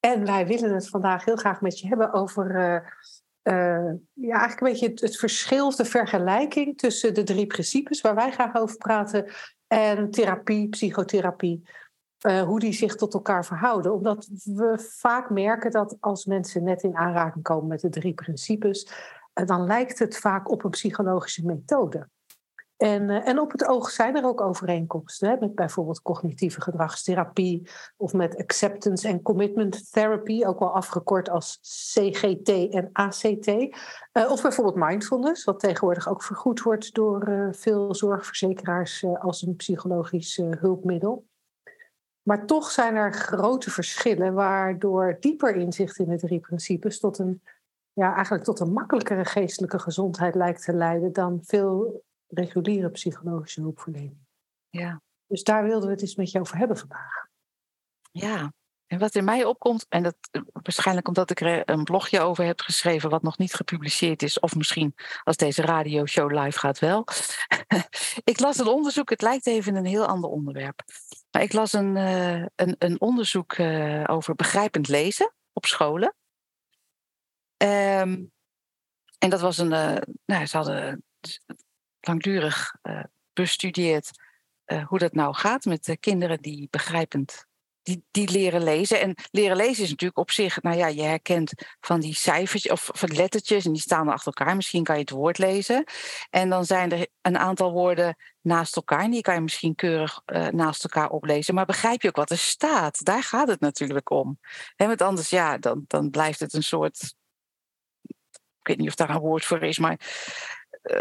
En wij willen het vandaag heel graag met je hebben over uh, uh, ja, eigenlijk een beetje het, verschil de vergelijking tussen de drie principes waar wij graag over praten en therapie, psychotherapie. Uh, hoe die zich tot elkaar verhouden. Omdat we vaak merken dat als mensen net in aanraking komen met de drie principes, dan lijkt het vaak op een psychologische methode. En, uh, en op het oog zijn er ook overeenkomsten, hè, met bijvoorbeeld cognitieve gedragstherapie of met acceptance and commitment therapy, ook wel afgekort als CGT en ACT. Uh, of bijvoorbeeld mindfulness, wat tegenwoordig ook vergoed wordt door uh, veel zorgverzekeraars als een psychologisch hulpmiddel. Maar toch zijn er grote verschillen, waardoor dieper inzicht in de drie principes tot een, ja, eigenlijk tot een makkelijkere geestelijke gezondheid lijkt te leiden dan veel reguliere psychologische hulpverlening. Ja. Dus daar wilden we het eens met je over hebben vandaag. Ja, en wat in mij opkomt, en dat waarschijnlijk omdat ik er een blogje over heb geschreven wat nog niet gepubliceerd is, of misschien als deze radioshow live gaat wel. ik las een onderzoek, het lijkt even een heel ander onderwerp. Maar ik las een, uh, een, een, onderzoek uh, over begrijpend lezen op scholen. Um, en dat was een, uh, nou, ze hadden langdurig uh, bestudeerd uh, hoe dat nou gaat met de kinderen die begrijpend die, die leren lezen. En leren lezen is natuurlijk op zich, nou ja, je herkent van die cijfertjes of van lettertjes en die staan achter elkaar. Misschien kan je het woord lezen. En dan zijn er een aantal woorden naast elkaar. En die kan je misschien keurig uh, naast elkaar oplezen. Maar begrijp je ook wat er staat? Daar gaat het natuurlijk om. En want anders, ja, dan, dan blijft het een soort. Ik weet niet of daar een woord voor is, maar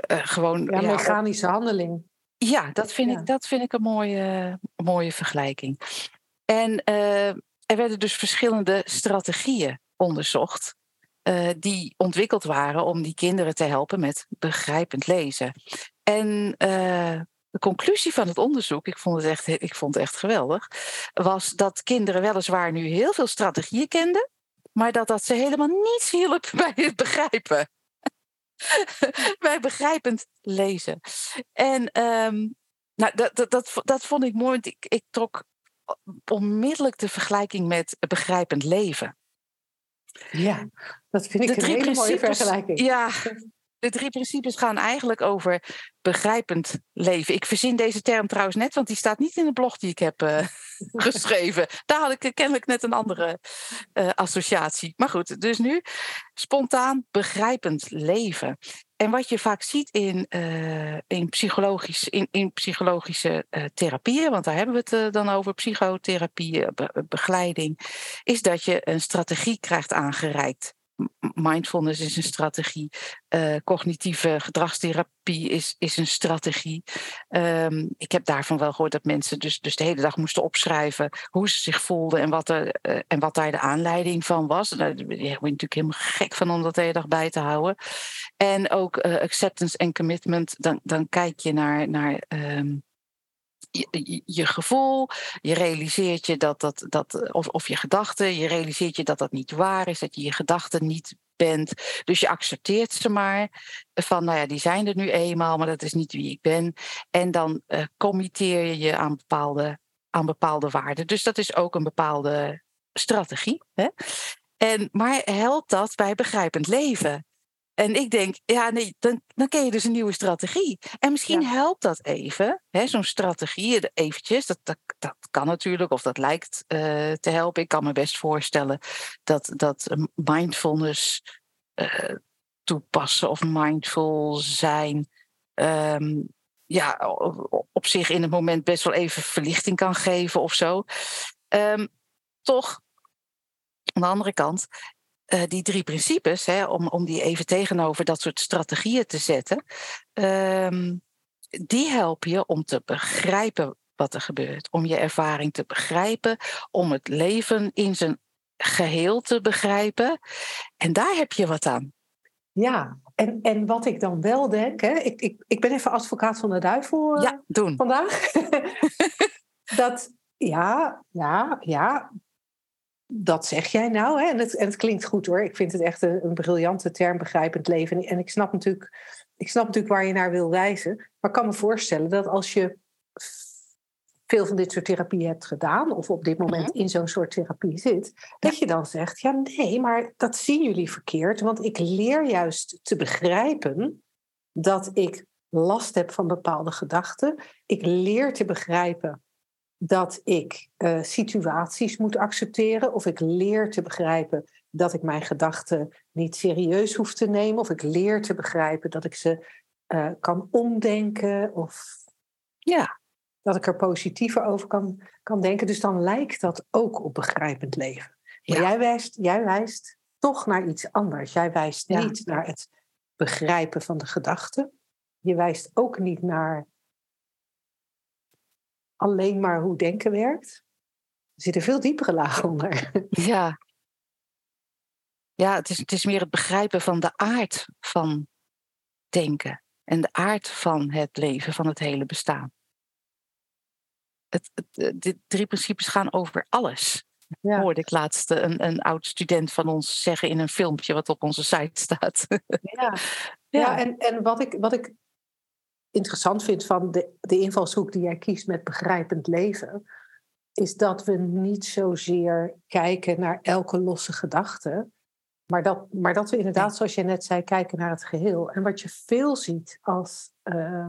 gewoon. Ja, mechanische ja, handeling. Ja, dat vind, ja. Ik, dat vind ik een mooie, mooie vergelijking. En uh, er werden dus verschillende strategieën onderzocht. Uh, die ontwikkeld waren om die kinderen te helpen met begrijpend lezen. En de conclusie van het onderzoek, ik vond het, echt, ik vond het echt geweldig, was dat kinderen weliswaar nu heel veel strategieën kenden, maar dat dat ze helemaal niets hielp bij het begrijpen. bij begrijpend lezen. En um, nou, dat, dat, dat, dat vond ik mooi, want ik, ik trok onmiddellijk de vergelijking met begrijpend leven. Ja, dat vind ik de een hele mooie vergelijking. Ja, de drie principes gaan eigenlijk over begrijpend leven. Ik verzin deze term trouwens net, want die staat niet in de blog die ik heb uh, geschreven. Daar had ik kennelijk net een andere uh, associatie. Maar goed, dus nu spontaan begrijpend leven. En wat je vaak ziet in, in, psychologisch, in, in psychologische therapieën, want daar hebben we het dan over, psychotherapie, be begeleiding, is dat je een strategie krijgt aangereikt mindfulness is een strategie. Uh, cognitieve gedragstherapie is, is een strategie. Um, ik heb daarvan wel gehoord dat mensen dus, dus de hele dag moesten opschrijven hoe ze zich voelden en wat, er, uh, en wat daar de aanleiding van was. Daar word je natuurlijk helemaal gek van om dat de hele dag bij te houden. En ook uh, acceptance en commitment, dan, dan kijk je naar. naar um, je, gevoel, je realiseert je dat dat, dat of, of je gedachten, je realiseert je dat dat niet waar is, dat je je gedachten niet bent. Dus je accepteert ze maar van, nou ja, die zijn er nu eenmaal, maar dat is niet wie ik ben. En dan uh, committeer je je aan bepaalde, aan bepaalde waarden. Dus dat is ook een bepaalde strategie. Hè? En, maar helpt dat bij begrijpend leven? En ik denk, ja, nee, dan, dan ken je dus een nieuwe strategie. En misschien ja. helpt dat even, zo'n strategie, eventjes. Dat, dat, dat kan natuurlijk, of dat lijkt uh, te helpen. Ik kan me best voorstellen dat, dat mindfulness uh, toepassen of mindful zijn. Um, ja, op zich in het moment best wel even verlichting kan geven of zo. Um, toch, aan de andere kant, uh, die drie principes, hè, om, om die even tegenover dat soort strategieën te zetten, um, die helpen je om te begrijpen wat er gebeurt, om je ervaring te begrijpen, om het leven in zijn geheel te begrijpen. En daar heb je wat aan. Ja, en, en wat ik dan wel denk, hè, ik, ik, ik ben even advocaat van de duivel ja, doen. vandaag. dat, ja, ja, ja, dat zeg jij nou. Hè? En, het, en het klinkt goed hoor. Ik vind het echt een, een briljante term, begrijpend leven. En ik snap, natuurlijk, ik snap natuurlijk waar je naar wil wijzen. Maar ik kan me voorstellen dat als je veel van dit soort therapie hebt gedaan, of op dit moment in zo'n soort therapie zit, dat je dan zegt: ja, nee, maar dat zien jullie verkeerd, want ik leer juist te begrijpen dat ik last heb van bepaalde gedachten. Ik leer te begrijpen dat ik uh, situaties moet accepteren, of ik leer te begrijpen dat ik mijn gedachten niet serieus hoef te nemen, of ik leer te begrijpen dat ik ze uh, kan omdenken, of ja dat ik er positiever over kan, kan denken. Dus dan lijkt dat ook op begrijpend leven. Maar jij, wijst, jij wijst toch naar iets anders. Jij wijst niet naar het begrijpen van de gedachten. Je wijst ook niet naar alleen maar hoe denken werkt. Er zit een veel diepere laag onder. Ja, ja het, is, het is meer het begrijpen van de aard van denken. En de aard van het leven, van het hele bestaan het, eh, de drie principes gaan over alles. Ja. Hoorde ik laatst een, een oud student van ons zeggen in een filmpje wat op onze site staat. Ja, ja. en, en wat, ik, wat ik interessant vind van de, de invalshoek die jij kiest met begrijpend leven, is dat we niet zozeer kijken naar elke losse gedachte, maar dat, maar dat we inderdaad, zoals je net zei, kijken naar het geheel. En wat je veel ziet als. Uh,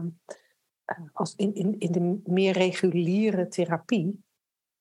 als in, in, in de meer reguliere therapie,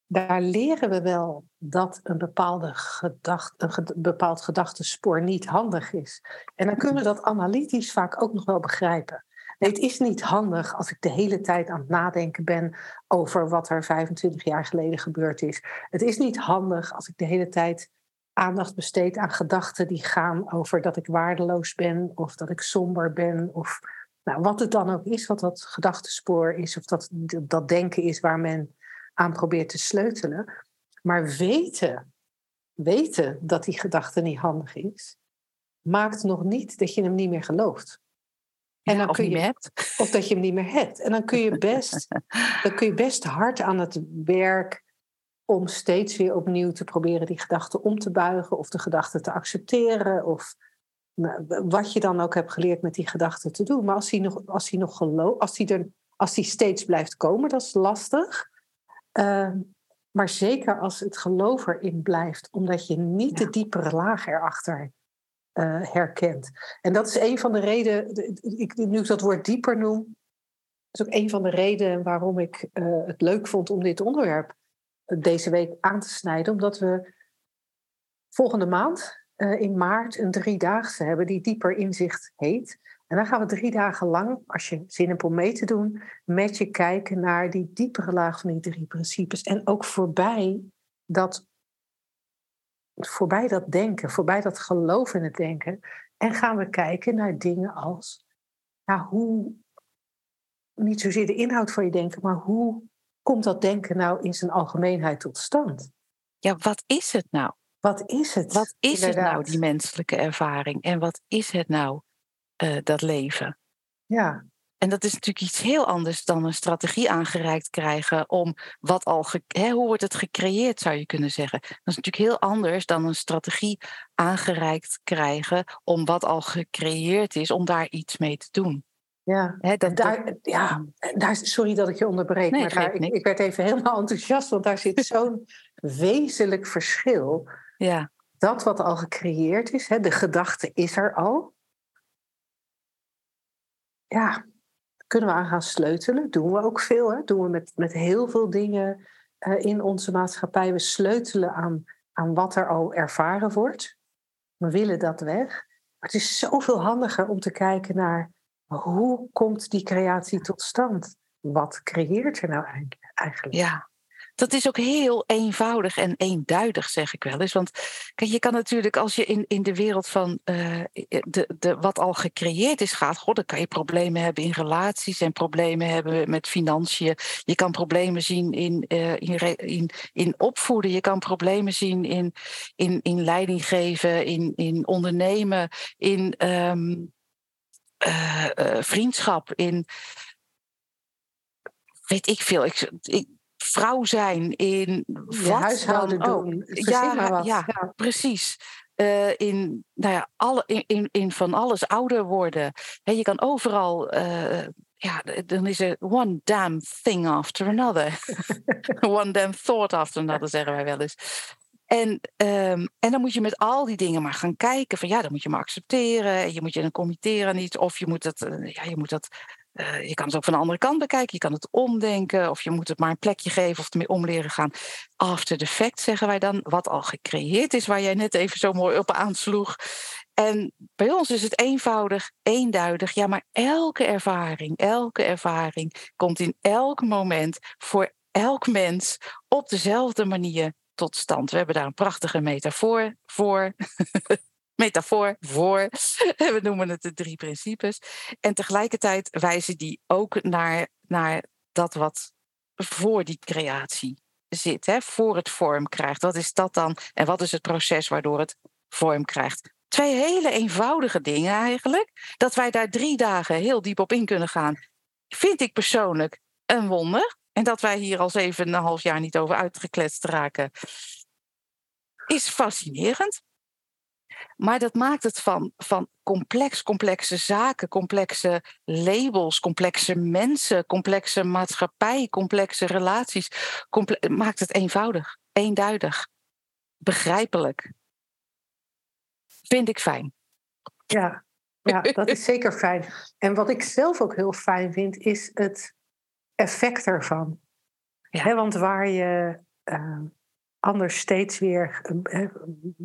daar leren we wel dat een, bepaalde gedacht, een bepaald gedachtespoor niet handig is. En dan kunnen we dat analytisch vaak ook nog wel begrijpen. Nee, het is niet handig als ik de hele tijd aan het nadenken ben over wat er 25 jaar geleden gebeurd is. Het is niet handig als ik de hele tijd aandacht besteed aan gedachten die gaan over dat ik waardeloos ben of dat ik somber ben of nou, wat het dan ook is, wat dat gedachtespoor is, of dat, dat denken is waar men aan probeert te sleutelen. Maar weten, weten dat die gedachte niet handig is, maakt nog niet dat je hem niet meer gelooft. En dan kun je. Of dat je hem niet meer hebt. En dan kun je best, dan kun je best hard aan het werk om steeds weer opnieuw te proberen die gedachte om te buigen of de gedachte te accepteren of nou, wat je dan ook hebt geleerd met die gedachten te doen. Maar als hij nog, als hij nog gelooft, als hij, er, als hij steeds blijft komen, dat is lastig. Ehm, maar zeker als het geloof erin blijft, omdat je niet de diepere laag erachter uh, herkent. En dat is een van de redenen, ik, nu ik dat woord dieper noem, is ook een van de redenen waarom ik uh, het leuk vond om dit onderwerp deze week aan te snijden. Omdat we volgende maand in maart een driedaagse hebben die dieper inzicht heet. En dan gaan we drie dagen lang, als je zin hebt om mee te doen, met je kijken naar die diepere laag van die drie principes. En ook voorbij dat, voorbij dat denken, voorbij dat geloof in het denken. En gaan we kijken naar dingen als, nou, hoe, niet zozeer de inhoud van je denken, maar hoe komt dat denken nou in zijn algemeenheid tot stand? Ja, wat is het nou? Wat is het? Wat is het nou, die menselijke ervaring? En wat is het nou, uh, dat leven? Ja. En dat is natuurlijk iets heel anders dan een strategie aangereikt krijgen om wat al, hè, hoe wordt het gecreëerd, zou je kunnen zeggen. Dat is natuurlijk heel anders dan een strategie aangereikt krijgen om wat al gecreëerd is, om daar iets mee te doen. Ja, He, dat, daar, ja daar, sorry dat ik je onderbreek, nee, maar daar, ik, ik, werd even helemaal enthousiast, want daar zit zo'n wezenlijk verschil ja. Dat wat al gecreëerd is, hè, de gedachte is er al. Ja, kunnen we aan gaan sleutelen. Doen we ook veel. Hè? Doen we met, met heel veel dingen uh, in onze maatschappij. We sleutelen aan, aan wat er al ervaren wordt. We willen dat weg. Maar het is zoveel handiger om te kijken naar hoe komt die creatie tot stand? Wat creëert er nou eigenlijk? Ja, dat is ook heel eenvoudig en eenduidig, zeg ik wel eens. Want kijk, je kan natuurlijk als je in, in de wereld van uh, de, de, wat al gecreëerd is gaat, god, dan kan je problemen hebben in relaties en problemen hebben met financiën. Je kan problemen zien in, uh, in, in, in opvoeden, je kan problemen zien in, in, in leiding geven, in, in ondernemen, in um, uh, vriendschap, in weet ik veel. Ik, vrouw zijn, in wat huishouden doen. Ja, wat. Ja, ja, precies. Uh, in, nou ja, alle, in, in, in, van alles ouder worden. He, je kan overal, uh, ja, dan is er one damn thing after another. one damn thought after another, zeggen wij wel eens. En, um, en dan moet je met al die dingen maar gaan kijken. Van ja, dan moet je maar accepteren. Je moet je dan committeren niet. Of je moet, het, uh, ja, je moet dat je kan het ook van de andere kant bekijken. Je kan het omdenken. Of je moet het maar een plekje geven of ermee om leren gaan. After the fact zeggen wij dan. Wat al gecreëerd is, waar jij net even zo mooi op aansloeg. En bij ons is het eenvoudig, eenduidig. Ja, maar elke ervaring, elke ervaring komt in elk moment voor elk mens op dezelfde manier tot stand. We hebben daar een prachtige metafoor voor. metafoor voor. We noemen het de drie principes. En tegelijkertijd wijzen die ook naar, naar dat wat voor die creatie zit, hè, voor het vorm krijgt. Wat is dat dan? En wat is het proces waardoor het vorm krijgt? Twee hele eenvoudige dingen eigenlijk. Dat wij daar drie dagen heel diep op in kunnen gaan, vind ik persoonlijk een wonder. En dat wij hier al zeven en een half jaar niet over uitgekletst raken, is fascinerend. Maar dat maakt het van, van complex, complexe zaken, complexe labels, complexe mensen, complexe maatschappij, complexe relaties, comple maakt het eenvoudig, eenduidig, begrijpelijk. Vind ik fijn. Ja, ja, dat is zeker fijn. En wat ik zelf ook heel fijn vind, is het effect ervan. Ja. want waar je uh, anders steeds weer eh,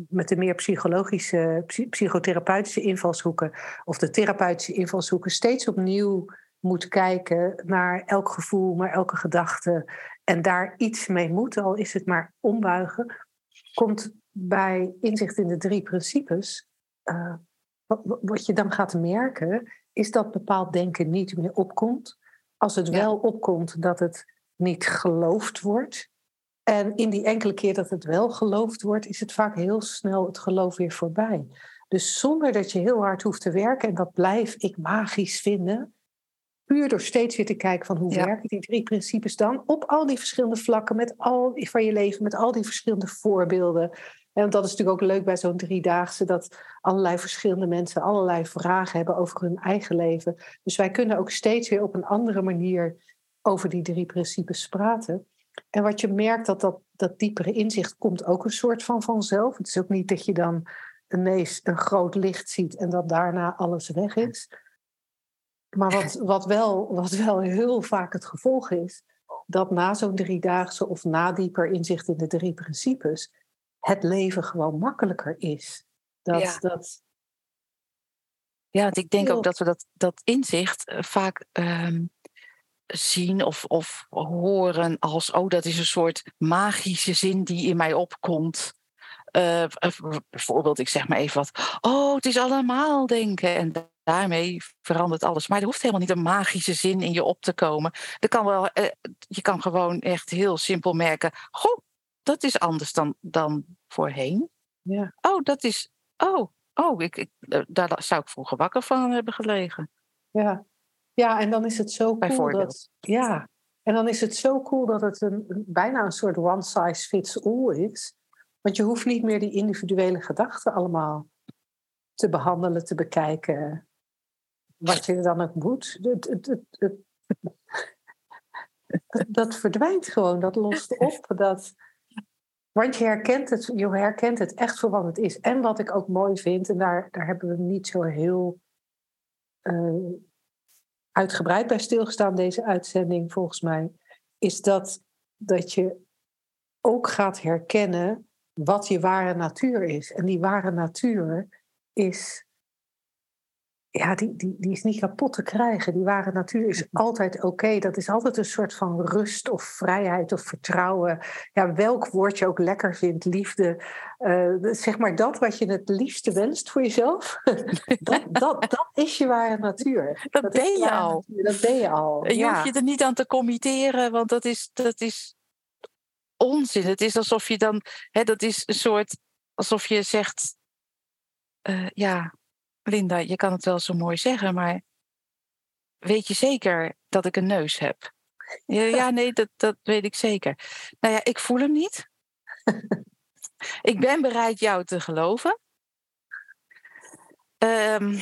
met de meer psychologische, psychotherapeutische invalshoeken of de therapeutische invalshoeken steeds opnieuw moet kijken naar elk gevoel, naar elke gedachte en daar iets mee moet, al is het maar ombuigen, komt bij inzicht in de drie principes. Uh, wat, wat, je dan gaat merken, is dat bepaald denken niet meer opkomt. Als het wel opkomt, dat het niet geloofd wordt. En in die enkele keer dat het wel geloofd wordt, is het vaak heel snel het geloof weer voorbij. Dus zonder dat je heel hard hoeft te werken, en dat blijf ik magisch vinden, puur door steeds weer te kijken van hoe werken die drie principes dan op al die verschillende vlakken met al van je leven, met al die verschillende voorbeelden. En dat is natuurlijk ook leuk bij zo'n driedaagse, dat allerlei verschillende mensen allerlei vragen hebben over hun eigen leven. Dus wij kunnen ook steeds weer op een andere manier over die drie principes praten. En wat je merkt, dat, dat dat diepere inzicht komt ook een soort van vanzelf. Het is ook niet dat je dan ineens een groot licht ziet en dat daarna alles weg is. Maar wat, wat, wel, wat wel heel vaak het gevolg is, dat na zo'n driedaagse of na dieper inzicht in de drie principes, het leven gewoon makkelijker is. Dat, ja. dat, ja, want ik denk ook dat we dat, dat inzicht eh, vaak um, zien of, of horen als, oh, dat is een soort magische zin die in mij opkomt. Uh, bijvoorbeeld, ik zeg maar even wat, oh, het is allemaal denken. En daarmee verandert alles. Maar er hoeft helemaal niet een magische zin in je op te komen. Er kan wel, uh, je kan gewoon echt heel simpel merken, goh, dat is anders dan, dan voorheen. Ja. Oh, dat is, oh, oh, ik, ik, daar zou ik vroeger wakker van hebben gelegen. Ja, ja, en dan is het zo cool dat. Ja, en dan is het zo cool dat het een, bijna een soort one size fits all is. Want je hoeft niet meer die individuele gedachten allemaal te behandelen, te bekijken. Wat je dan ook moet. Het, het, het, dat verdwijnt gewoon, dat lost op. Dat, want je herkent, het, je herkent het echt voor wat het is. En wat ik ook mooi vind, en daar, daar hebben we niet zo heel uh, uitgebreid bij stilgestaan, deze uitzending volgens mij, is dat, dat je ook gaat herkennen wat je ware natuur is. En die ware natuur is, ja, die, die, die is niet kapot te krijgen. Die ware natuur is altijd oké. Dat is altijd een soort van rust of vrijheid of vertrouwen. Ja, welk woord je ook lekker vindt, liefde. Uh, zeg maar dat wat je het liefste wenst voor jezelf. dat, dat, dat is je ware natuur. Dat, ben je al. Natuur. Dat ben je al. Je hoeft je er niet aan te committeren, want dat is, dat is onzin. Het is alsof je dan, hè, dat is een soort, alsof je zegt, uh, ja, Linda, je kan het wel zo mooi zeggen, maar weet je zeker dat ik een neus heb? Ja, nee, dat, dat weet ik zeker. Nou ja, ik voel hem niet. ik ben bereid jou te geloven. Um,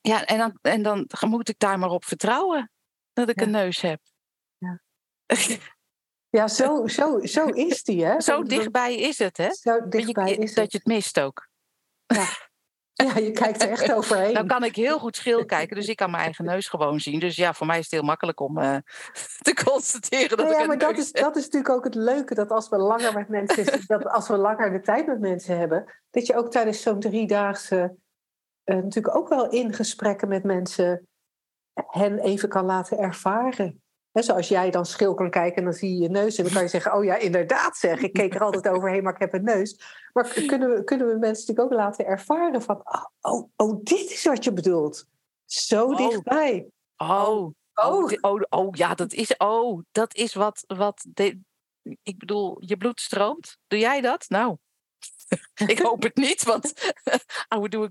ja, en dan, en dan moet ik daar maar op vertrouwen dat ik een neus heb. Ja, ja zo, zo, zo is die, hè? Zo dichtbij is het, hè? Zo dichtbij is het. Dat je het mist ook. Ja. Ja, je kijkt er echt overheen. Dan kan ik heel goed schil kijken, dus ik kan mijn eigen neus gewoon zien. Dus ja, voor mij is het heel makkelijk om uh, te constateren dat nou ja, ik maar dat is, dat is natuurlijk ook het leuke, dat als we langer met mensen, dat als we langer de tijd met mensen hebben, dat je ook tijdens zo'n driedaagse uh, natuurlijk ook wel in gesprekken met mensen hen even kan laten ervaren. He, zoals jij dan schil kan kijken en dan zie je je neus. En dan kan je zeggen, oh ja, inderdaad zeg. Ik keek er altijd overheen, maar ik heb een neus. Maar kunnen we, kunnen we mensen natuurlijk ook laten ervaren van... Oh, oh, oh dit is wat je bedoelt. Zo oh. dichtbij. Oh. Oh. oh, oh, ja, dat is, oh, dat is wat, wat de, ik bedoel, je bloed stroomt. Doe jij dat? Nou, ik hoop het niet, want I would do a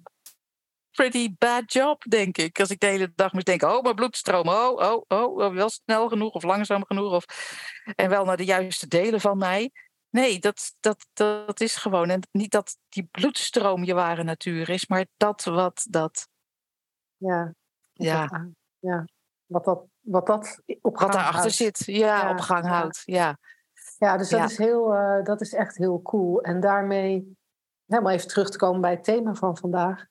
pretty bad job, denk ik. Als ik de hele dag moet denken, oh, mijn bloedstroom, oh, oh, oh, oh, wel snel genoeg of langzaam genoeg. Of, en wel naar de juiste delen van mij. Nee, dat, dat, dat is gewoon. En niet dat die bloedstroom je ware natuur is, maar dat wat dat. Ja. Ja. ja. Wat dat, wat dat op Wat daarachter zit, ja, op gang houdt. Ja. Ja, dus dat, Is heel, uh, dat is echt heel cool. En daarmee, helemaal even terug te komen bij het thema van vandaag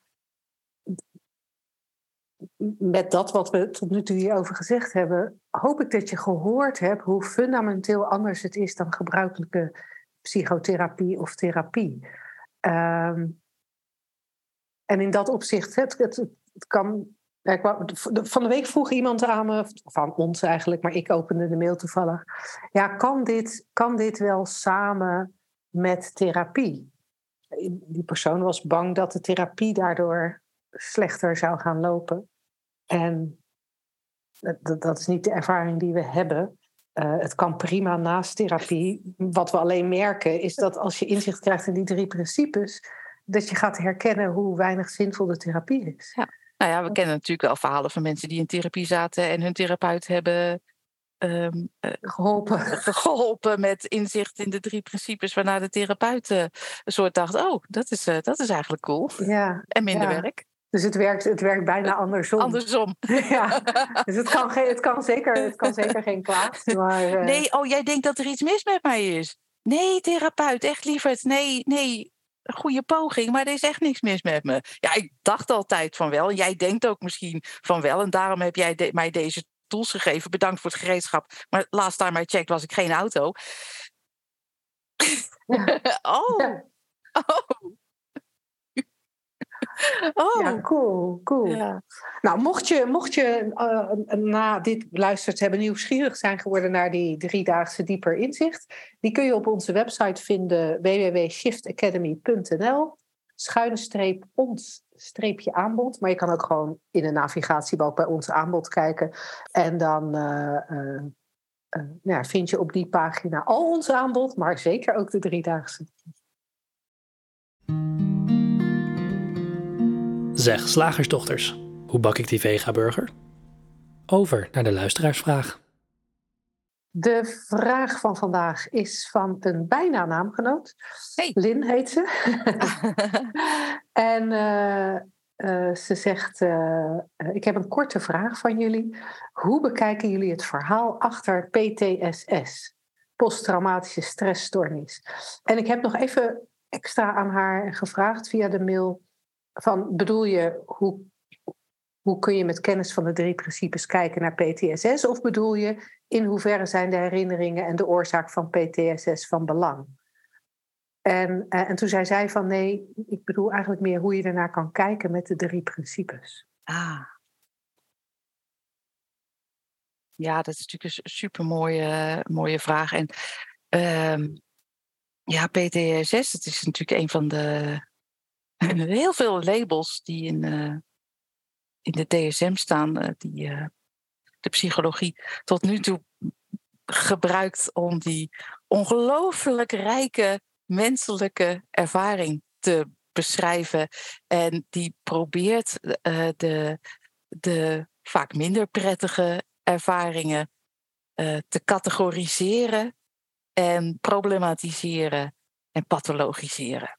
met dat wat we tot nu toe hierover gezegd hebben, hoop ik dat je gehoord hebt hoe fundamenteel anders het is dan gebruikelijke psychotherapie of therapie. Um, en in dat opzicht, het, het, kan. Van de week vroeg iemand aan me, of ons eigenlijk, maar ik opende de mail toevallig. Ja, kan dit, kan dit wel samen met therapie? Die persoon was bang dat de therapie daardoor slechter zou gaan lopen. En dat, dat is niet de ervaring die we hebben. Uh, het kan prima naast therapie. Wat we alleen merken is dat als je inzicht krijgt in die drie principes, dat je gaat herkennen hoe weinig zinvol de therapie is. Ja. Nou ja, we kennen natuurlijk wel verhalen van mensen die in therapie zaten en hun therapeut hebben um, geholpen. geholpen met inzicht in de drie principes, waarna de therapeut uh, een soort dacht: oh, dat is, dat is eigenlijk cool. Ja, en minder ja. werk. Dus het werkt, het werkt bijna andersom. Andersom. Ja, dus het kan, geen, het kan, zeker, het kan zeker geen kwaad. Maar, uh... Nee, oh, jij denkt dat er iets mis met mij is. Nee, therapeut, echt lieverd. Nee, nee, goede poging, maar er is echt niks mis met me. Ja, ik dacht altijd van wel. Jij denkt ook misschien van wel. En daarom heb jij de, mij deze tools gegeven. Bedankt voor het gereedschap. Maar last time I checked was ik geen auto. Ja. oh. Ja. Oh. Oh. Ja, cool, cool. Ja. Nou, mocht je, mocht je uh, na dit beluisterd hebben nieuwsgierig zijn geworden naar die driedaagse dieper inzicht, die kun je op onze website vinden www.shiftacademy.nl schuine streep ons streepje aanbod. Maar je kan ook gewoon in de navigatiebalk bij ons aanbod kijken. En dan uh, uh, nou, vind je op die pagina al ons aanbod, maar zeker ook de driedaagse. Zeg, slagersdochters, hoe bak ik die vega-burger? Over naar de luisteraarsvraag. De vraag van vandaag is van een bijna naamgenoot. Hey. Lin heet ze. en uh, uh, ze zegt: uh, Ik heb een korte vraag van jullie. Hoe bekijken jullie het verhaal achter PTSS, posttraumatische stressstoornis? En ik heb nog even extra aan haar gevraagd via de mail van bedoel je hoe, hoe kun je met kennis van de drie principes kijken naar PTSS? Of bedoel je in hoeverre zijn de herinneringen en de oorzaak van PTSS van belang? En, en toen zei zij van nee, ik bedoel eigenlijk meer hoe je ernaar kan kijken met de drie principes. Ah. Ja, dat is natuurlijk een super mooie, mooie vraag. En um, ja, PTSS, dat is natuurlijk een van de heel veel labels die in, uh, in de DSM staan, uh, die uh, de psychologie tot nu toe gebruikt om die ongelooflijk rijke menselijke ervaring te beschrijven. En die probeert de, de vaak minder prettige ervaringen te categoriseren en problematiseren en pathologiseren.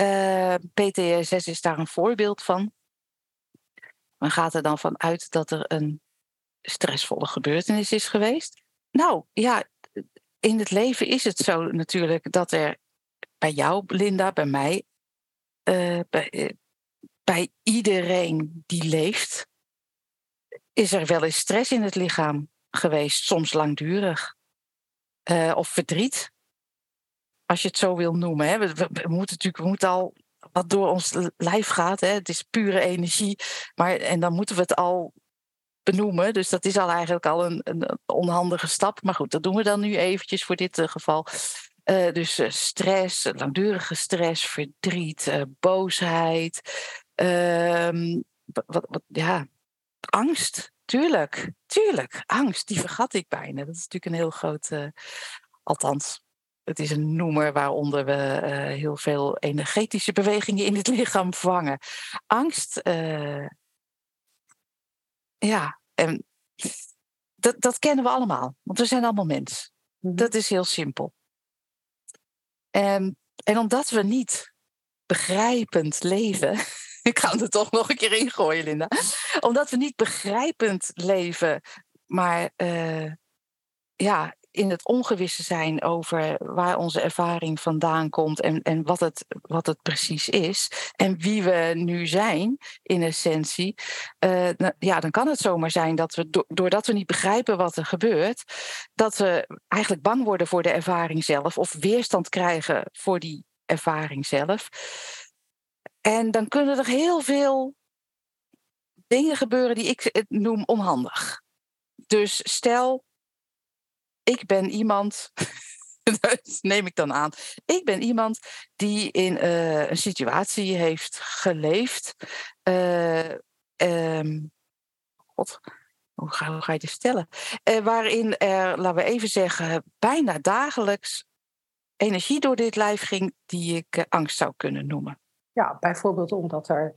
Uh, PTSS is daar een voorbeeld van. Men gaat er dan van uit dat er een stressvolle gebeurtenis is geweest. Nou ja, in het leven is het zo natuurlijk dat er bij jou, Linda, bij mij, uh, bij, uh, bij iedereen die leeft, is er wel eens stress in het lichaam geweest, soms langdurig. Of verdriet, als je het zo wil noemen. Hè. We, moeten natuurlijk we moeten al wat door ons lijf gaat. Hè. Het is pure energie. Maar, en dan moeten we het al benoemen. Dus dat is al eigenlijk al een, een onhandige stap. Maar goed, dat doen we dan nu eventjes voor dit uh, geval. Uh, dus uh, stress, langdurige stress, verdriet, boosheid. Ehm, wat, wat, ja, angst. Tuurlijk, tuurlijk. Angst, die vergat ik bijna. Dat is natuurlijk een heel groot. althans, het is een noemer waaronder we uh, heel veel energetische bewegingen in het lichaam vangen. Angst, uh, ja, en dat, dat kennen we allemaal, want we zijn allemaal mens. Mm -hmm. Dat is heel simpel. En, en omdat we niet begrijpend leven, ik ga er toch nog een keer ingooien, Linda. Omdat we niet begrijpend leven, maar uh, ja, in het ongewisse zijn over waar onze ervaring vandaan komt en, en wat, het, wat het precies is. En wie we nu zijn, in essentie. Nou, ja, dan kan het zomaar zijn dat we, do doordat we niet begrijpen wat er gebeurt, dat we eigenlijk bang worden voor de ervaring zelf of weerstand krijgen voor die ervaring zelf. En dan kunnen er heel veel dingen gebeuren die ik noem onhandig. Dus stel, ik ben iemand, neem ik dan aan, ik ben iemand die in uh, een situatie heeft geleefd. Uh, God, hoe ga, je dit stellen? Uh, waarin er, laten we even zeggen, bijna dagelijks energie door dit lijf ging die ik angst zou kunnen noemen. Ja, bijvoorbeeld omdat er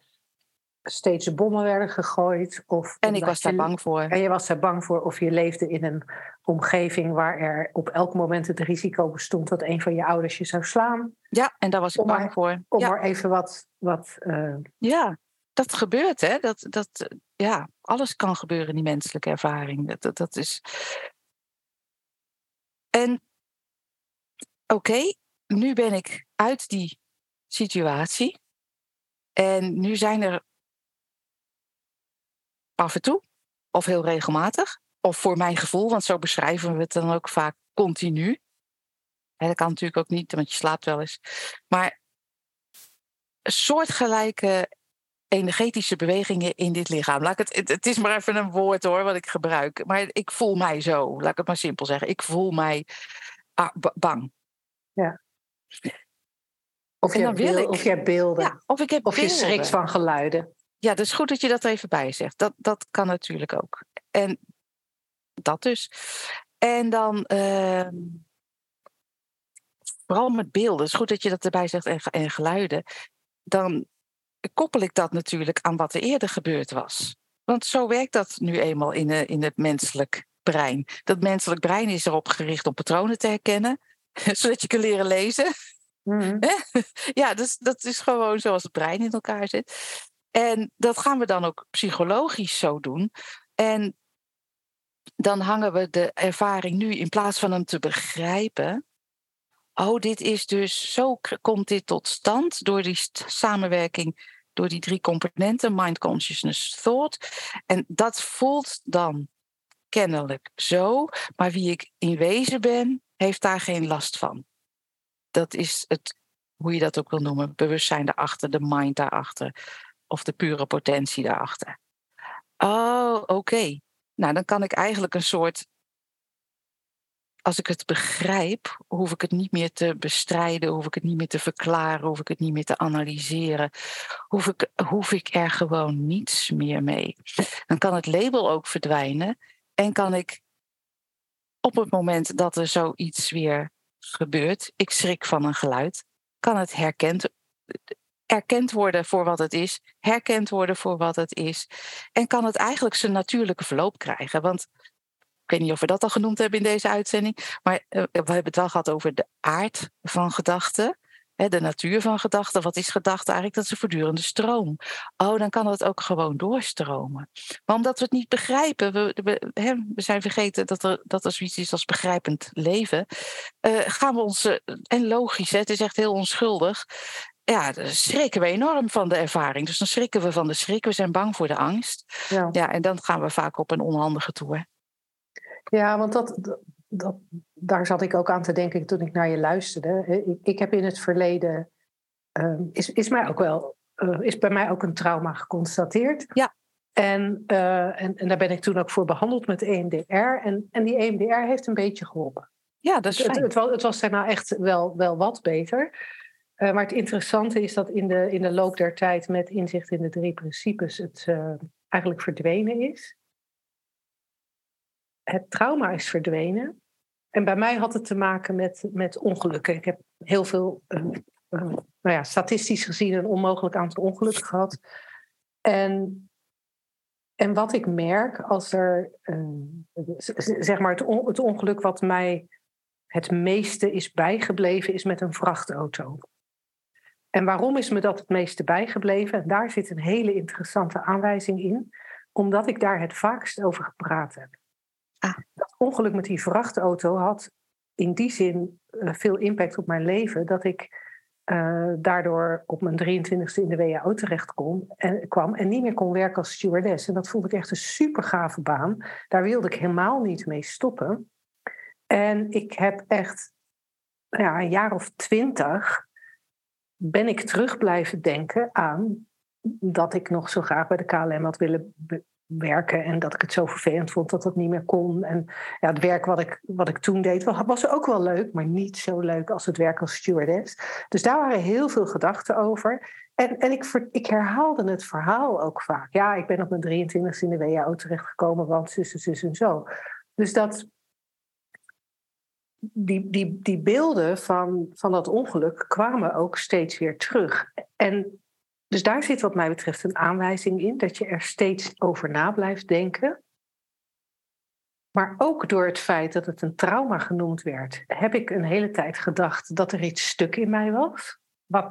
steeds bommen werden gegooid. Of en ik was daar je, bang voor. En je was daar bang voor of je leefde in een omgeving waar er op elk moment het risico bestond dat een van je ouders je zou slaan. Ja, en daar was ik om bang maar, voor. Om ja. maar even wat. wat uh... Ja, dat gebeurt, hè? Dat, dat, ja, alles kan gebeuren in die menselijke ervaring. Dat, dat, dat is. En oké, okay, nu ben ik uit die situatie. En nu zijn er af en toe, of heel regelmatig, of voor mijn gevoel, want zo beschrijven we het dan ook vaak continu. Dat kan natuurlijk ook niet, want je slaapt wel eens. Maar soortgelijke energetische bewegingen in dit lichaam. Laat ik het, het, is maar even een woord hoor, wat ik gebruik. Maar ik voel mij zo, laat ik het maar simpel zeggen. Ik voel mij ah, bang. Ja. Of je, wil ik, of je hebt beelden. Ja, of ik heb of je schrikt van geluiden. Ja, is goed dat je dat even bij zegt. Dat, dat kan natuurlijk ook. En dat dus. En dan uh, vooral met beelden. Het is goed dat je dat erbij zegt en, en geluiden. Dan koppel ik dat natuurlijk aan wat er eerder gebeurd was. Want zo werkt dat nu eenmaal in, de, in het menselijk brein. Dat menselijk brein is erop gericht om patronen te herkennen, zodat je kan leren lezen. Mm -hmm. ja, dus dat is gewoon zoals het brein in elkaar zit. En dat gaan we dan ook psychologisch zo doen. En dan hangen we de ervaring nu in plaats van hem te begrijpen. Oh, dit is dus, zo komt dit tot stand door die samenwerking, door die drie componenten, mind, consciousness, thought. En dat voelt dan kennelijk zo, maar wie ik in wezen ben, heeft daar geen last van. dat is het, hoe je dat ook wil noemen, bewustzijn daarachter, de mind daarachter, of de pure potentie daarachter. Oh, oké. Nou, dan kan ik eigenlijk een soort als ik het begrijp, hoef ik het niet meer te bestrijden, hoef ik het niet meer te verklaren, hoef ik het niet meer te analyseren, hoef ik, hoef ik er gewoon niets meer mee. Dan kan het label ook verdwijnen en kan ik op het moment dat er zoiets weer gebeurt, ik schrik van een geluid, kan het herkend, erkend worden voor wat het is, herkend worden voor wat het is en kan het eigenlijk zijn natuurlijke verloop krijgen. Want ik weet niet of we dat al genoemd hebben in deze uitzending. Maar uh, we hebben het wel gehad over de aard van gedachten. de natuur van gedachten. Wat is gedachte eigenlijk? Dat is een voortdurende stroom. Oh, dan kan het ook gewoon doorstromen. Maar omdat we het niet begrijpen, we, we, zijn vergeten dat er, dat er zoiets is als begrijpend leven, uh, gaan we ons, uh, en logisch, het is echt heel onschuldig, ja, dan schrikken we enorm van de ervaring. Dus dan schrikken we van de schrik, we zijn bang voor de angst. Ja, ja en dan gaan we vaak op een onhandige toer. Ja, want dat, dat, daar zat ik ook aan te denken toen ik naar je luisterde. Ik, ik heb in het verleden, uh, is, is, mij ook wel, uh, is bij mij ook een trauma geconstateerd. Ja. En, uh, en, en, daar ben ik toen ook voor behandeld met EMDR. En, en die EMDR heeft een beetje geholpen. Ja, dat is fijn. Het, het, het, het was daarna echt wel, wel wat beter. Maar het interessante is dat in de, in de loop der tijd met inzicht in de drie principes het eigenlijk verdwenen is het trauma is verdwenen. En bij mij had het te maken met, met ongelukken. Ik heb heel veel, uh, nou ja, statistisch gezien, een onmogelijk aantal ongelukken gehad. En, en wat ik merk als er, zeg maar, het, on, het ongeluk wat mij het meeste is bijgebleven, is met een vrachtauto. En waarom is me dat het meeste bijgebleven? En daar zit een hele interessante aanwijzing in, omdat ik daar het vaakst over gepraat heb. Ah. Dat ongeluk met die vrachtauto had in die zin uh, veel impact op mijn leven dat ik uh, daardoor op mijn 23ste in de WHO terecht kon, en, kwam en niet meer kon werken als stewardess. En dat vond ik echt een super gave baan. Daar wilde ik helemaal niet mee stoppen. En ik heb echt ja, een jaar of twintig ben ik terug blijven denken aan dat ik nog zo graag bij de KLM had willen werken en dat ik het zo vervelend vond dat het niet meer kon. En ja, het werk wat ik, wat ik toen deed was ook wel leuk, maar niet zo leuk als het werk als stewardess. Dus daar waren heel veel gedachten over. En, en ik, ik herhaalde het verhaal ook vaak. Ja, ik ben op mijn 23 in de WHO terechtgekomen, want zus, zus en zo. Dus dat, die, die, die beelden van, van dat ongeluk kwamen ook steeds weer terug. En dus daar zit wat mij betreft een aanwijzing in, dat je er steeds over na blijft denken. Maar ook door het feit dat het een trauma genoemd werd, heb ik een hele tijd gedacht dat er iets stuk in mij was.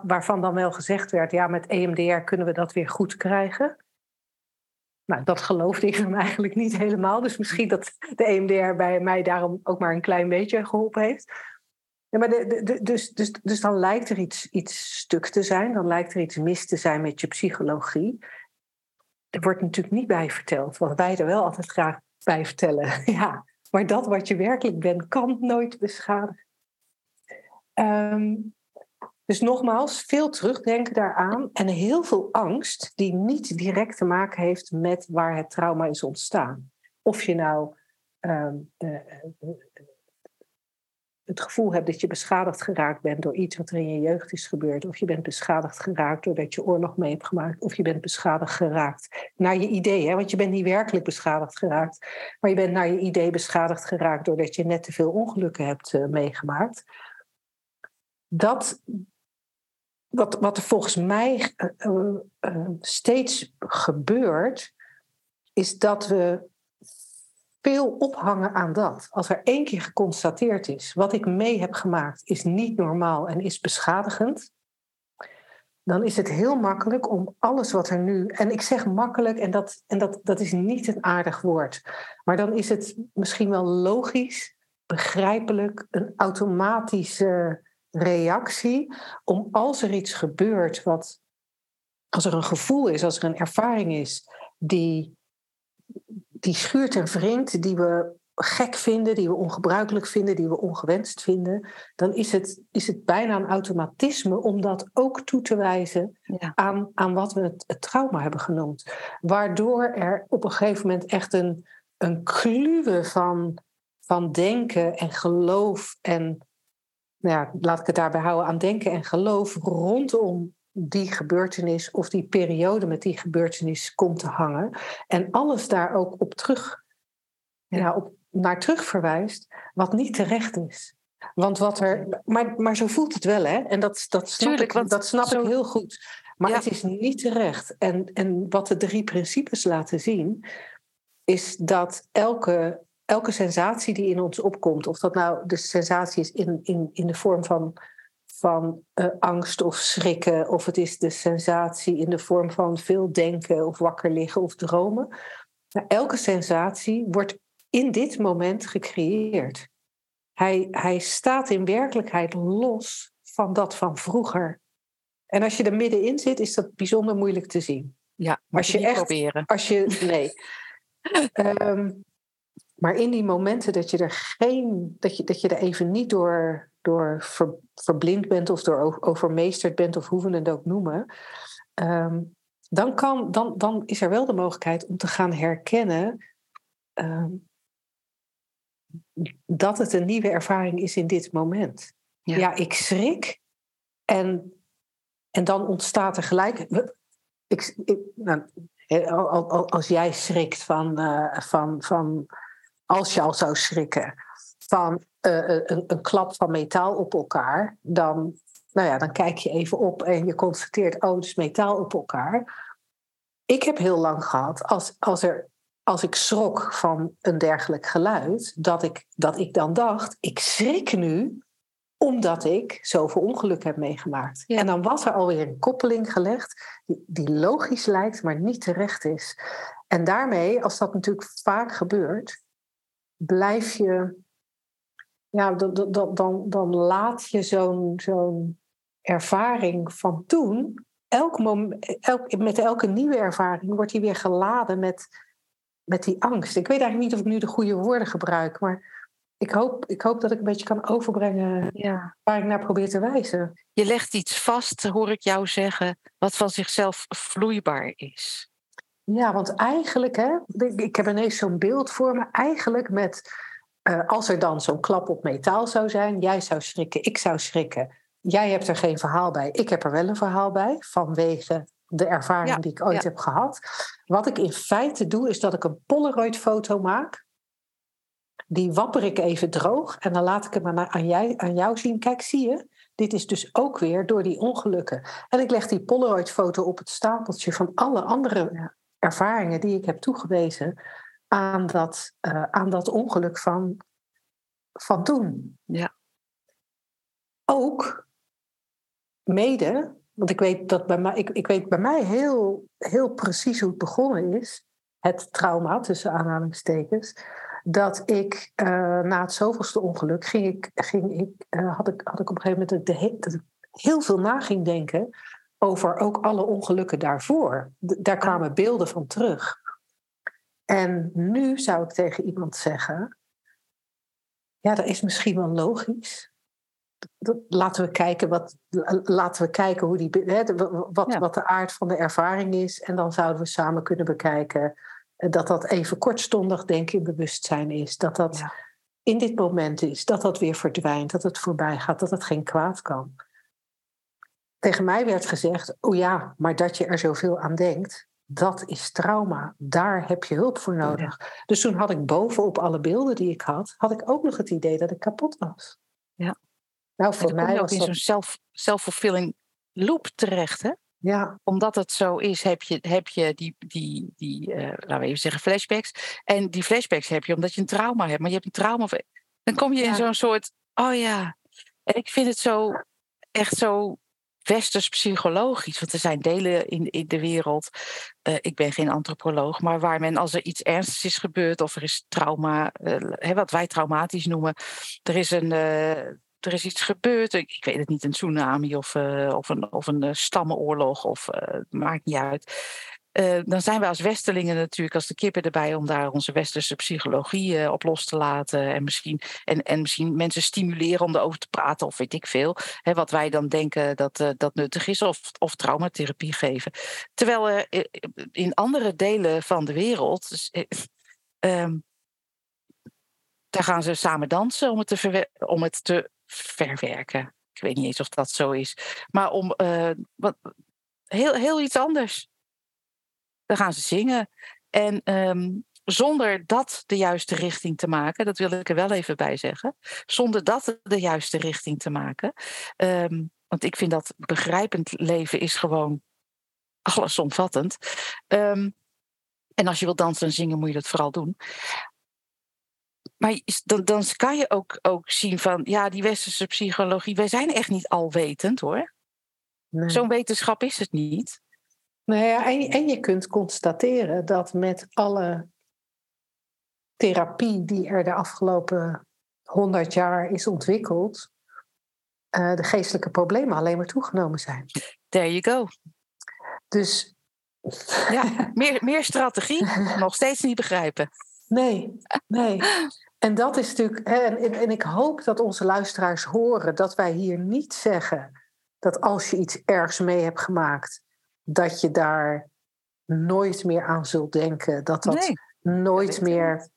Waarvan dan wel gezegd werd, ja, met EMDR kunnen we dat weer goed krijgen. Nou, dat geloofde ik dan eigenlijk niet helemaal. Dus misschien dat de EMDR bij mij daarom ook maar een klein beetje geholpen heeft. Ja, maar de, dus, dus, dus dan lijkt er iets, iets stuk te zijn, dan lijkt er iets mis te zijn met je psychologie. Er wordt natuurlijk niet bij verteld, wat wij er wel altijd graag bij vertellen. Ja, maar dat wat je werkelijk bent, kan nooit beschadigen. Um, dus nogmaals, veel terugdenken daaraan en heel veel angst die niet direct te maken heeft met waar het trauma is ontstaan. Of je nou um, uh, het gevoel hebt dat je beschadigd geraakt bent door iets wat er in je jeugd is gebeurd. Of je bent beschadigd geraakt doordat je oorlog mee hebt gemaakt. Of je bent beschadigd geraakt naar je idee. Hè? Want je bent niet werkelijk beschadigd geraakt. Maar je bent naar je idee beschadigd geraakt doordat je net te veel ongelukken hebt meegemaakt. Dat, wat, wat er volgens mij uh, uh, steeds gebeurt, is dat we veel ophangen aan dat. Als er één keer geconstateerd is, wat ik mee heb gemaakt is niet normaal en is beschadigend, dan is het heel makkelijk om alles wat er nu. En ik zeg makkelijk, en dat, en dat, dat is niet een aardig woord. Maar dan is het misschien wel logisch, begrijpelijk, een automatische reactie om als er iets gebeurt wat. Als er een gevoel is, als er een ervaring is die die schuurt en wringt, die we gek vinden, die we ongebruikelijk vinden, die we ongewenst vinden, dan is het, is het bijna een automatisme om dat ook toe te wijzen aan, aan wat we het, het, trauma hebben genoemd. Waardoor er op een gegeven moment echt een, een kluwe van, van denken en geloof en, nou ja, laat ik het daarbij houden, aan denken en geloof rondom die gebeurtenis of die periode met die gebeurtenis komt te hangen. En alles daar ook op terug, ja. op, naar terug verwijst, wat niet terecht is. Want wat er. Maar, maar zo voelt het wel, hè? En dat, dat snap, Tuurlijk, ik, dat snap ik heel goed. Maar het is niet terecht. En, en wat de drie principes laten zien, is dat elke, elke sensatie die in ons opkomt, of dat nou de sensatie is in, in, in de vorm van van uh, angst of schrikken, of het is de sensatie in de vorm van veel denken of wakker liggen of dromen. Nou, elke sensatie wordt in dit moment gecreëerd. Hij, hij staat in werkelijkheid los van dat van vroeger. En als je er middenin zit, is dat bijzonder moeilijk te zien. Ja, als je echt proberen. Als je, nee. um, maar in die momenten dat je er geen, dat je, dat je er even niet door door verblind bent of door overmeesterd bent, of hoe we het ook noemen, ehm, dan, kan, dan, dan is er wel de mogelijkheid om te gaan herkennen ehm, dat het een nieuwe ervaring is in dit moment. Ja, ik schrik en, en dan ontstaat er gelijk. Ik, ik, nou, als jij schrikt van, uh, van, van, als je al zou schrikken, van uh, een, een, klap van metaal op elkaar, dan, nou ja, dan kijk je even op en je constateert, oh, het is metaal op elkaar. Ik heb heel lang gehad, als, als, er, als ik schrok van een dergelijk geluid, dat ik, dat ik dan dacht, ik schrik nu omdat ik zoveel ongeluk heb meegemaakt. En dan was er alweer een koppeling gelegd die, die logisch lijkt, maar niet terecht is. En daarmee, als dat natuurlijk vaak gebeurt, blijf je ja, dan, dan, dan, laat je zo'n zo'n ervaring van toen, elk moment, elk, met elke nieuwe ervaring wordt die weer geladen met, met die angst. Ik weet eigenlijk niet of ik nu de goede woorden gebruik, maar ik hoop, ik hoop dat ik een beetje kan overbrengen ja. waar ik naar probeer te wijzen. Je legt iets vast, hoor ik jou zeggen, wat van zichzelf vloeibaar is. Ja, want eigenlijk, hè, ik heb ineens zo'n beeld voor me, eigenlijk met uh, als er dan zo'n klap op metaal zou zijn, jij zou schrikken, ik zou schrikken. Jij hebt er geen verhaal bij, ik heb er wel een verhaal bij, vanwege de ervaring die ik ooit heb gehad. Wat ik in feite doe, is dat ik een Polaroid-foto maak. Die wapper ik even droog en dan laat ik hem aan, jij, aan jou zien. Kijk, zie je? Dit is dus ook weer door die ongelukken. En ik leg die Polaroid-foto op het stapeltje van alle andere ervaringen die ik heb toegewezen aan dat, uh, aan dat ongeluk van, van toen. Ja. Ook mede, want ik weet, dat bij mij, ik, ik weet bij mij heel, heel precies hoe het begonnen is, het trauma tussen aanhalingstekens, dat ik uh, na het zoveelste ongeluk ging ik, ging ik, uh, had, ik, had ik op een gegeven moment de, dat ik heel veel na ging denken over ook alle ongelukken daarvoor. daar kwamen beelden van terug. En nu zou ik tegen iemand zeggen: Ja, dat is misschien wel logisch. laten we kijken, wat, laten we kijken hoe die, hè, wat, wat de aard van de ervaring is. En dan zouden we samen kunnen bekijken eh, dat dat even kortstondig denken in bewustzijn is. Dat dat in dit moment is. Dat dat weer verdwijnt. Dat het voorbij gaat. Dat het geen kwaad kan. Tegen mij werd gezegd: Oh ja, maar dat je er zoveel aan denkt dat is trauma. Daar heb je hulp voor nodig. Dus toen had ik bovenop alle beelden die ik had, had ik ook nog het idee dat ik kapot was. Ja. Nou, voor mij was in zo'n self, self-fulfilling loop terecht, hè? Ja. Omdat het zo is, heb je, heb je die, die, die uh, laten we even zeggen, flashbacks. En die flashbacks heb je omdat je een trauma hebt. Maar je hebt een trauma. Dan kom je in zo'n soort, oh ja. En ik vind het zo, echt zo westers psychologisch. Want er zijn delen in, in de wereld, uh, ik ben geen antropoloog, maar waar men als er iets ernstigs is gebeurd of er is trauma, uh, wat wij traumatisch noemen, er is een. Uh, er is iets gebeurd, ik, ik, weet het niet, een tsunami of, of een, of een stammenoorlog, of maakt niet uit. Eh, dan zijn we als Westelingen natuurlijk als de kippen erbij om daar onze westerse psychologie uh, op los te laten. En misschien, en, en misschien mensen stimuleren om erover te praten of weet ik veel. Hè, wat wij dan denken dat, uh, dat nuttig is of, of traumatherapie geven. Terwijl er in andere delen van de wereld. Dus, um, daar gaan ze samen dansen om het te, om het te verwerken. Ik weet niet eens of dat zo is. Maar om wat, heel, heel iets anders. Dan gaan ze zingen. En um, zonder dat de juiste richting te maken, dat wil ik er wel even bij zeggen. Zonder dat de juiste richting te maken. Um, want ik vind dat begrijpend leven is gewoon allesomvattend. Um, en als je wilt dansen en zingen, moet je dat vooral doen. Maar dan, dan kan je ook, ook zien van, ja, die westerse psychologie, wij zijn echt niet alwetend hoor. Nee. Zo'n wetenschap is het niet. Nou ja, en, en je kunt constateren dat met alle therapie die er de afgelopen honderd jaar is ontwikkeld, uh, de geestelijke problemen alleen maar toegenomen zijn. There you go. Dus. Ja, meer, meer strategie, nog steeds niet begrijpen. Nee, nee. En dat is natuurlijk. En, en ik hoop dat onze luisteraars horen dat wij hier niet zeggen dat als je iets ergs mee hebt gemaakt, dat je daar nooit meer aan zult denken. Dat dat nooit meer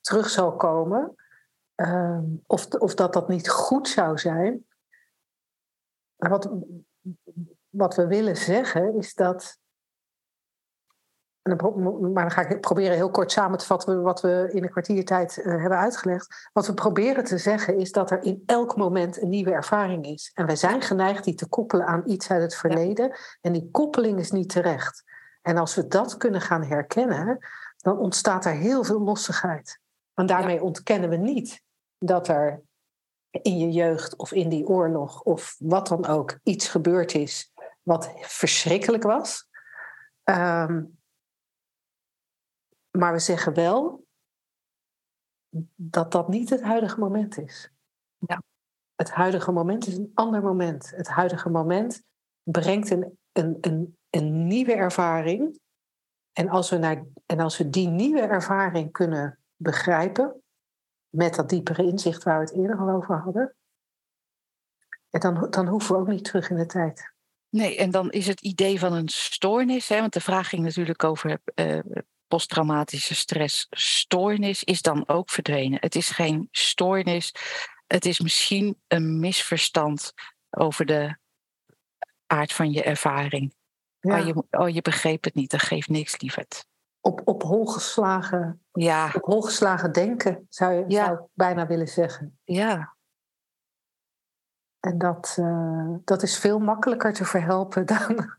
terug zal komen. Ehm, of, of dat dat niet goed zou zijn. Maar wat, wat we willen zeggen is dat maar dan ga ik proberen heel kort samen te vatten wat we in een kwartiertijd uh, hebben uitgelegd. Wat we proberen te zeggen is dat er in elk moment een nieuwe ervaring is. En wij zijn geneigd die te koppelen aan iets uit het verleden. En die koppeling is niet terecht. En als we dat kunnen gaan herkennen, dan ontstaat er heel veel lossigheid. Want daarmee ontkennen we niet dat er in je jeugd of in die oorlog of wat dan ook iets gebeurd is wat verschrikkelijk was. Um, maar we zeggen wel dat dat niet het huidige moment is. Ja. Het huidige moment is een ander moment. Het huidige moment brengt een, een, een, een nieuwe ervaring. En als, we naar, en als we die nieuwe ervaring kunnen begrijpen, met dat diepere inzicht waar we het eerder al over hadden, dan, dan hoeven we ook niet terug in de tijd. Nee, en dan is het idee van een stoornis, hè, want de vraag ging natuurlijk over uh, posttraumatische stressstoornis is dan ook verdwenen. Het is geen stoornis, het is misschien een misverstand over de aard van je ervaring. Ja. Oh, je, oh, je begreep het niet, dat geeft niks, lieverd. Op, op holgeslagen, ja. op holgeslagen denken, zou je ja. zou bijna willen zeggen. Ja. En dat, uh, dat is veel makkelijker te verhelpen dan,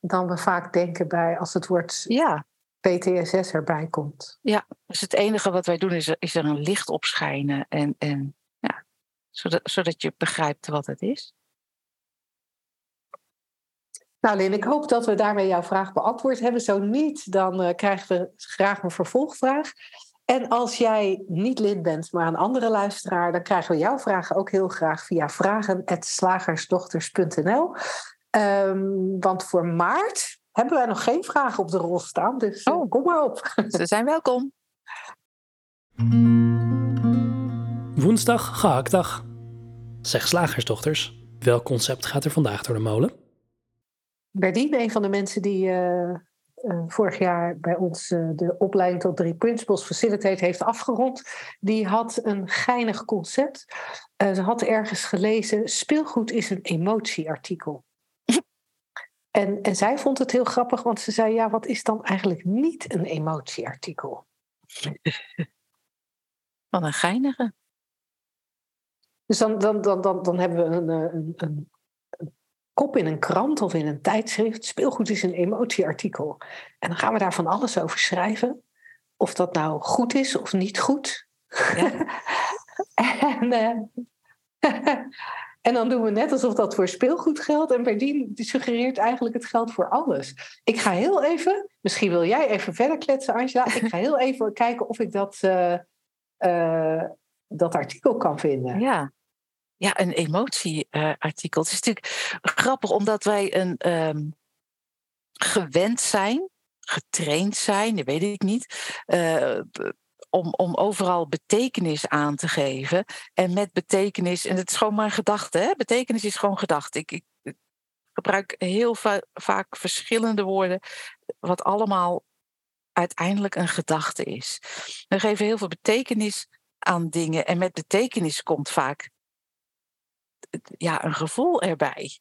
dan we vaak denken bij als het woord ja. PTSS erbij komt. Ja, dus het enige wat wij doen is, is er een licht opschijnen. En, en ja, zodat, zodat je begrijpt wat het is. Nou, Lin, ik hoop dat we daarmee jouw vraag beantwoord hebben. Zo niet, dan uh, krijgen we graag een vervolgvraag. En als jij niet lid bent, maar een andere luisteraar, dan krijgen we jouw vragen ook heel graag via vragen.slagersdochters.nl. Um, want voor maart hebben wij nog geen vragen op de rol staan. Dus uh, kom maar op. Ze zijn welkom. Woensdag, gehaktdag. Zeg slagersdochters, welk concept gaat er vandaag door de molen? Berdien, een van de mensen die uh, uh, vorig jaar bij ons uh, de opleiding tot drie principles facilitate heeft afgerond, die had een geinig concept. ze had ergens gelezen: speelgoed is een emotieartikel. En, en zij vond het heel grappig, want ze zei: Ja, wat is dan eigenlijk niet een emotieartikel? Wat een geinige. Dus dan, dan, dan, dan, dan hebben we een, een, een, een, kop in een krant of in een tijdschrift. Speelgoed is een emotieartikel. En dan gaan we daar van alles over schrijven. Of dat nou goed is of niet goed. Ja. en, uh, En dan doen we net alsof dat voor speelgoed geldt. En Berdien suggereert eigenlijk het geldt voor alles. Ik ga heel even, misschien wil jij even verder kletsen, Angela. Ik ga heel even kijken of ik dat, uh, uh, dat artikel kan vinden. Ja, ja een emotieartikel. Uh, het is natuurlijk grappig omdat wij een. Um, gewend zijn, getraind zijn, dat weet ik niet. Uh, om, om overal betekenis aan te geven. En met betekenis, en het is gewoon maar gedachte, hè? betekenis is gewoon gedachte. Ik, ik, gebruik heel vaak verschillende woorden, wat allemaal uiteindelijk een gedachte is. We geven heel veel betekenis aan dingen en met betekenis komt vaak ja, een gevoel erbij.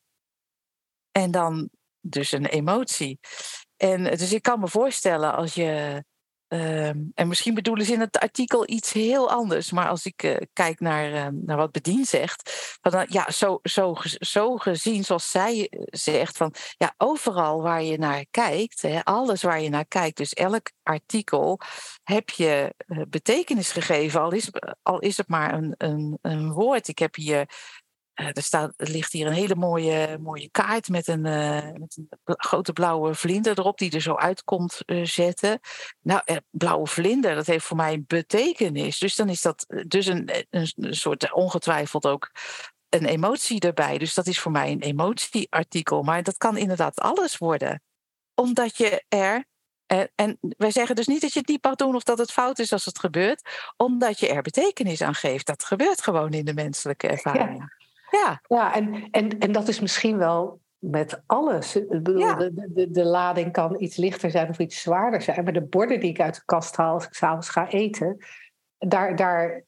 En dan dus een emotie. En dus ik kan me voorstellen als je Ehm, en misschien bedoelen ze in het artikel iets heel anders. Maar als ik uh, kijk naar, uh, naar wat Bedien zegt. Dan, ja, zo, zo, zo gezien zoals zij eh, zegt. Van, ja, overal waar je naar kijkt. Hè, alles waar je naar kijkt. Dus elk artikel heb je betekenis gegeven. Al is, al is het maar een, een, een woord. Ik heb hier er, staat, er ligt hier een hele mooie, mooie kaart met een, uh, met een grote blauwe vlinder erop, die er zo uit komt uh, zetten. Nou, blauwe vlinder, dat heeft voor mij een betekenis. Dus dan is dat dus een, een, een soort ongetwijfeld ook een emotie erbij. Dus dat is voor mij een emotieartikel. Maar dat kan inderdaad alles worden. Omdat je er en, en, wij zeggen dus niet dat je het niet mag doen of dat het fout is als het gebeurt, omdat je er betekenis aan geeft. Dat gebeurt gewoon in de menselijke ervaring. Ja. Ja, ja en, en, en dat is misschien wel met alles. Ik bedoel, de, de, de, lading kan iets lichter zijn of iets zwaarder zijn. Maar de borden die ik uit de kast haal als ik s'avonds ga eten, daar, daar,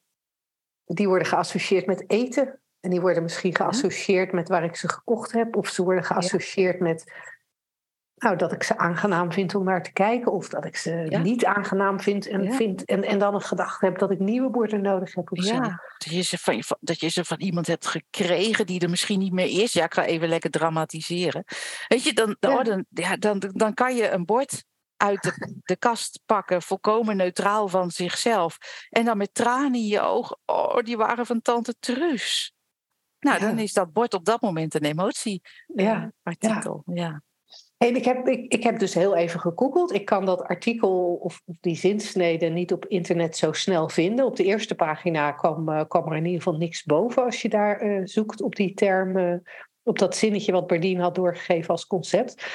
die worden geassocieerd met eten. En die worden misschien geassocieerd met waar ik ze gekocht heb. Of ze worden geassocieerd met nou, dat ik ze aangenaam vind om naar te kijken, of dat ik ze niet aangenaam vind en, vind en, en dan een gedachte heb dat ik nieuwe borden nodig heb. Of ja, dat je, ze van, dat je ze van iemand hebt gekregen die er misschien niet meer is. Ja, ik ga even lekker dramatiseren. Weet je, dan, ja. dan, ja, dan, dan kan je een bord uit de, de kast pakken, volkomen neutraal van zichzelf. En dan met tranen in je ogen, oh, die waren van tante Truus. Nou, dan is dat bord op dat moment een emotie. Ja, artikel. ja. En ik heb, ik, ik heb dus heel even gegoogeld. Ik kan dat artikel of, of die zinsnede niet op internet zo snel vinden. Op de eerste pagina kwam, uh, kwam er in ieder geval niks boven als je daar uh, zoekt op die term, uh, op dat zinnetje wat Berdien had doorgegeven als concept.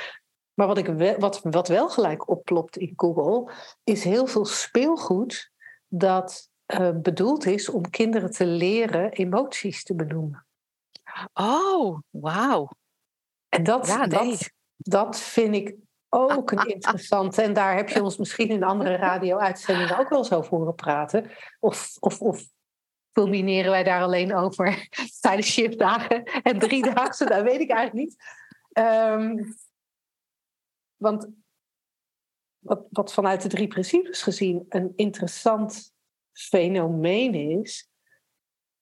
Maar wat, ik wel, wat, wat wel gelijk opplopt in Google, is heel veel speelgoed dat bedoeld is om kinderen te leren emoties te benoemen. Oh, wauw. En dat, ja, nee. dat, dat vind ik ook een interessante. En daar heb je ons misschien in andere radio-uitzendingen ook wel over horen praten. Of, of, of culmineren wij daar alleen over tijdens shiftdagen en driedaagse? dat weet ik eigenlijk niet. Um, want wat, wat vanuit de drie principes gezien een interessant fenomeen is,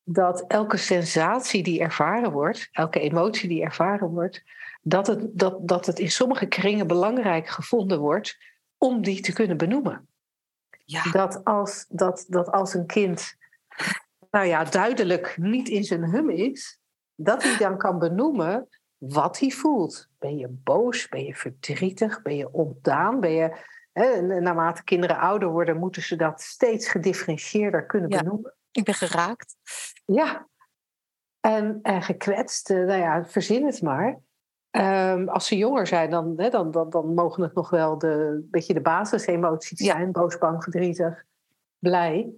dat elke sensatie die ervaren wordt, elke emotie die ervaren wordt, dat het, dat, dat het in sommige kringen belangrijk gevonden wordt om die te kunnen benoemen. Ja. Dat, als, dat, dat als een kind nou ja, duidelijk niet in zijn hum is, dat hij dan kan benoemen wat hij voelt. Ben je boos? Ben je verdrietig? Ben je ontdaan? Ben je, hè, naarmate kinderen ouder worden, moeten ze dat steeds gedifferentieerder kunnen ja, benoemen. Ik ben geraakt. Ja. En, en gekwetst, eh, nou ja, verzin het maar. Um, als ze jonger zijn, dan, hè, dan, dan, dan mogen het nog wel de, beetje de basisemoties zijn. Boos, bang, verdrietig, blij.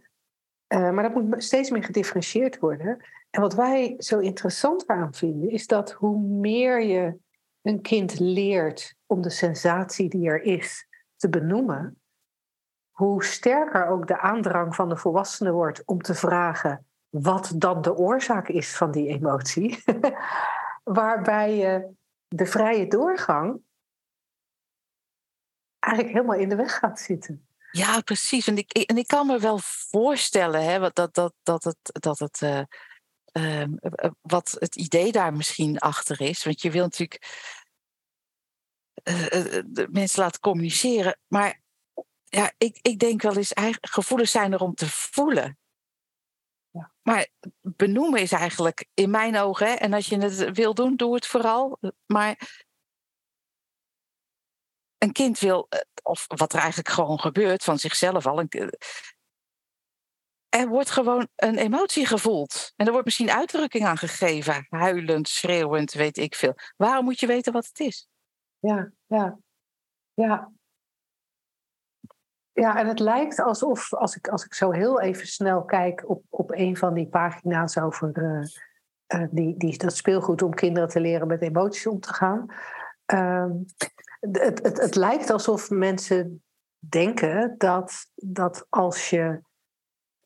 Uh, maar dat moet steeds meer gedifferentieerd worden. En wat wij zo interessant aan vinden, is dat hoe meer je een kind leert om de sensatie die er is te benoemen, hoe sterker ook de aandrang van de volwassene wordt om te vragen wat dan de oorzaak is van die emotie. Waarbij je de vrije doorgang eigenlijk helemaal in de weg gaat zitten. Ja, precies. En ik, en ik kan me wel voorstellen hè, dat, dat, dat, het. Dat het uh, uh, wat het idee daar misschien achter is. Want je wil natuurlijk de mensen laten communiceren. Maar ja, ik, ik denk wel eens, eigenlijk, gevoelens zijn er om te voelen. Maar benoemen is eigenlijk in mijn ogen, en als je het wil doen, doe het vooral. Maar een kind wil, eh, of wat er eigenlijk gewoon gebeurt van zichzelf al, een, er wordt gewoon een emotie gevoeld. En er wordt misschien uitdrukking aan gegeven. Huilend, schreeuwend, weet ik veel. Waarom moet je weten wat het is? Ja, ja. Ja. Ja, en het lijkt alsof, als ik, als ik zo heel even snel kijk op, op een van die pagina's over uh, uh, die, die, dat speelgoed om kinderen te leren met emoties om te gaan. Uh, het, het, het lijkt alsof mensen denken dat, dat als je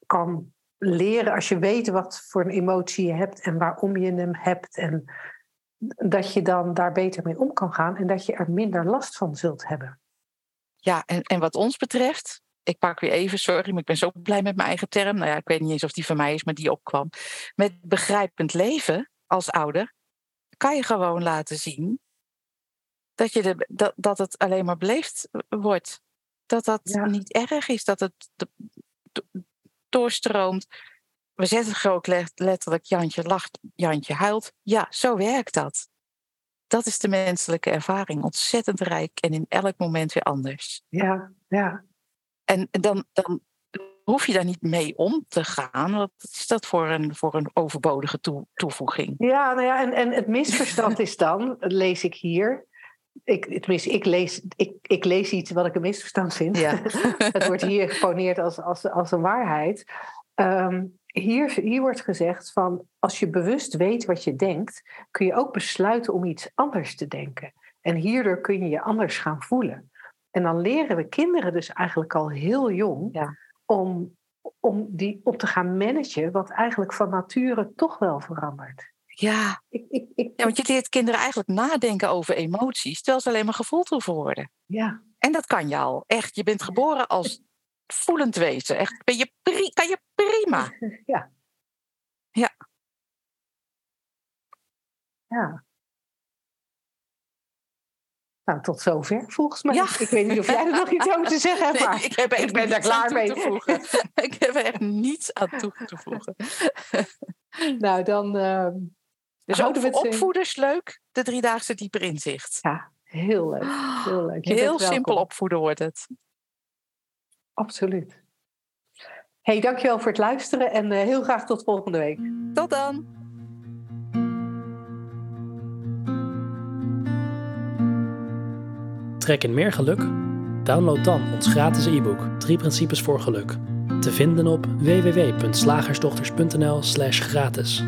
kan leren, als je weet wat voor een emotie je hebt en waarom je hem hebt, en dat je dan daar beter mee om kan gaan en dat je er minder last van zult hebben. Ja, en, en wat ons betreft, ik pak weer even, sorry, maar ik ben zo blij met mijn eigen term. Nou ja, ik weet niet eens of die van mij is, maar die opkwam. Met begrijpend leven als ouder kan je gewoon laten zien dat, je de, dat, dat het alleen maar beleefd wordt. Dat dat niet erg is, dat het doorstroomt. We zetten groot letterlijk Jantje lacht, Jantje huilt. Ja, zo werkt dat. Dat is de menselijke ervaring. Ontzettend rijk en in elk moment weer anders. Ja, ja. En dan, dan hoef je daar niet mee om te gaan. Wat is dat voor een, voor een overbodige toe, toevoeging? Ja, nou ja, en, en het misverstand is dan, lees ik hier, ik, tenminste, ik lees, ik, ik lees iets wat ik een misverstand vind. Ja. het wordt hier geponeerd als, als, als een waarheid. Ehm, hier, hier wordt gezegd van als je bewust weet wat je denkt, kun je ook besluiten om iets anders te denken. En hierdoor kun je je anders gaan voelen. En dan leren we kinderen dus eigenlijk al heel jong ja. om, om die op te gaan managen, wat eigenlijk van nature toch wel verandert. Ja. Ik, ik, ik, ja, want je leert kinderen eigenlijk nadenken over emoties, terwijl ze alleen maar gevoeld hoeven worden. Ja. En dat kan je al. Echt, je bent geboren als voelend wezen. Echt, ben je kan je prima. Ja. Ja. Ja. Nou, tot zover volgens mij. Ja. Ik weet niet of jij er nog iets over te zeggen hebt, maar ik, heb ik ben daar klaar mee. ik heb er echt niets aan toe te voegen. nou, dan. Uh, dus ook voor opvoeders leuk, de driedaagse dieper inzicht. Ja, heel leuk. Heel, leuk. heel simpel opvoeden wordt het. Absoluut. Hey, dankjewel voor het luisteren en uh, heel graag tot volgende week. Tot dan. Trek in meer geluk? Download dan ons gratis e-book 3 principes voor geluk. Te vinden op www.slagersdochters.nl/gratis.